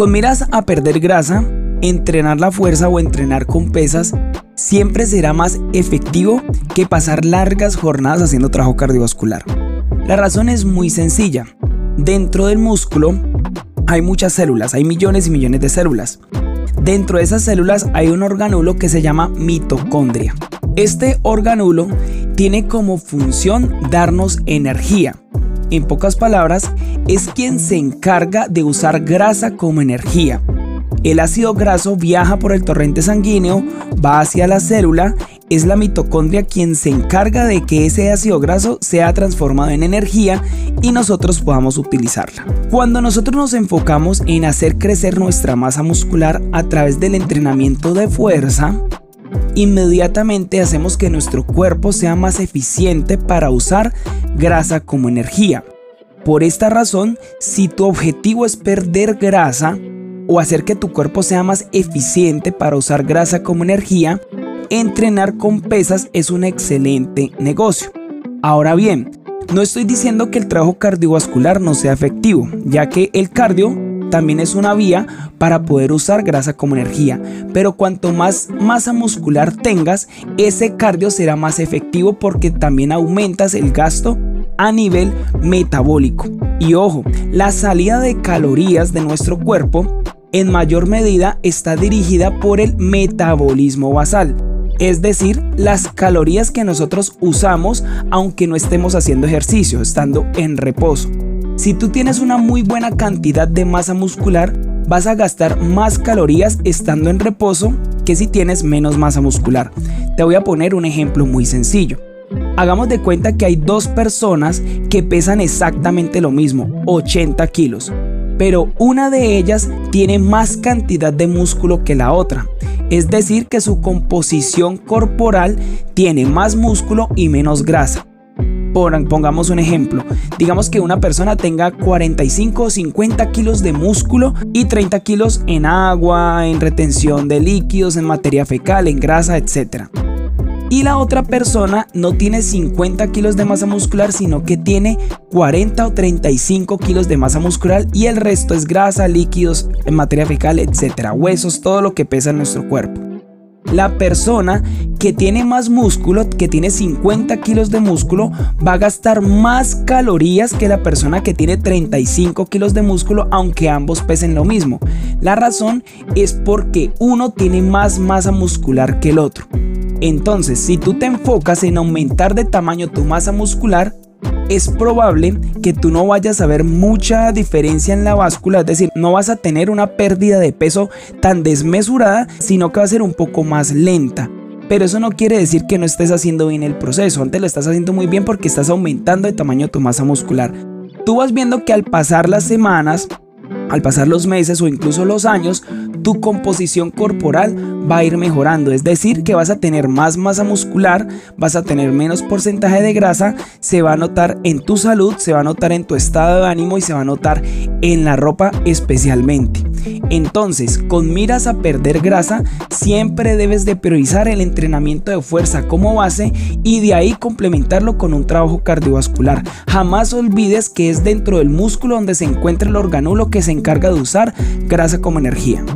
Con miras a perder grasa, entrenar la fuerza o entrenar con pesas siempre será más efectivo que pasar largas jornadas haciendo trabajo cardiovascular. La razón es muy sencilla. Dentro del músculo hay muchas células, hay millones y millones de células. Dentro de esas células hay un organulo que se llama mitocondria. Este organulo tiene como función darnos energía. En pocas palabras, es quien se encarga de usar grasa como energía. El ácido graso viaja por el torrente sanguíneo, va hacia la célula, es la mitocondria quien se encarga de que ese ácido graso sea transformado en energía y nosotros podamos utilizarla. Cuando nosotros nos enfocamos en hacer crecer nuestra masa muscular a través del entrenamiento de fuerza, inmediatamente hacemos que nuestro cuerpo sea más eficiente para usar grasa como energía. Por esta razón, si tu objetivo es perder grasa o hacer que tu cuerpo sea más eficiente para usar grasa como energía, entrenar con pesas es un excelente negocio. Ahora bien, no estoy diciendo que el trabajo cardiovascular no sea efectivo, ya que el cardio también es una vía para poder usar grasa como energía. Pero cuanto más masa muscular tengas, ese cardio será más efectivo porque también aumentas el gasto a nivel metabólico. Y ojo, la salida de calorías de nuestro cuerpo en mayor medida está dirigida por el metabolismo basal. Es decir, las calorías que nosotros usamos aunque no estemos haciendo ejercicio, estando en reposo. Si tú tienes una muy buena cantidad de masa muscular, vas a gastar más calorías estando en reposo que si tienes menos masa muscular. Te voy a poner un ejemplo muy sencillo. Hagamos de cuenta que hay dos personas que pesan exactamente lo mismo, 80 kilos, pero una de ellas tiene más cantidad de músculo que la otra. Es decir, que su composición corporal tiene más músculo y menos grasa pongamos un ejemplo, digamos que una persona tenga 45 o 50 kilos de músculo y 30 kilos en agua, en retención de líquidos, en materia fecal, en grasa, etc. Y la otra persona no tiene 50 kilos de masa muscular, sino que tiene 40 o 35 kilos de masa muscular y el resto es grasa, líquidos, en materia fecal, etc. Huesos, todo lo que pesa en nuestro cuerpo la persona que tiene más músculo, que tiene 50 kilos de músculo, va a gastar más calorías que la persona que tiene 35 kilos de músculo, aunque ambos pesen lo mismo. La razón es porque uno tiene más masa muscular que el otro. Entonces, si tú te enfocas en aumentar de tamaño tu masa muscular, es probable que tú no vayas a ver mucha diferencia en la báscula, es decir, no vas a tener una pérdida de peso tan desmesurada, sino que va a ser un poco más lenta. Pero eso no quiere decir que no estés haciendo bien el proceso, antes lo estás haciendo muy bien porque estás aumentando el tamaño de tu masa muscular. Tú vas viendo que al pasar las semanas, al pasar los meses o incluso los años, tu composición corporal va a ir mejorando. Es decir, que vas a tener más masa muscular, vas a tener menos porcentaje de grasa, se va a notar en tu salud, se va a notar en tu estado de ánimo y se va a notar en la ropa especialmente. Entonces, con miras a perder grasa, siempre debes de priorizar el entrenamiento de fuerza como base y de ahí complementarlo con un trabajo cardiovascular. Jamás olvides que es dentro del músculo donde se encuentra el organulo que se encarga de usar grasa como energía.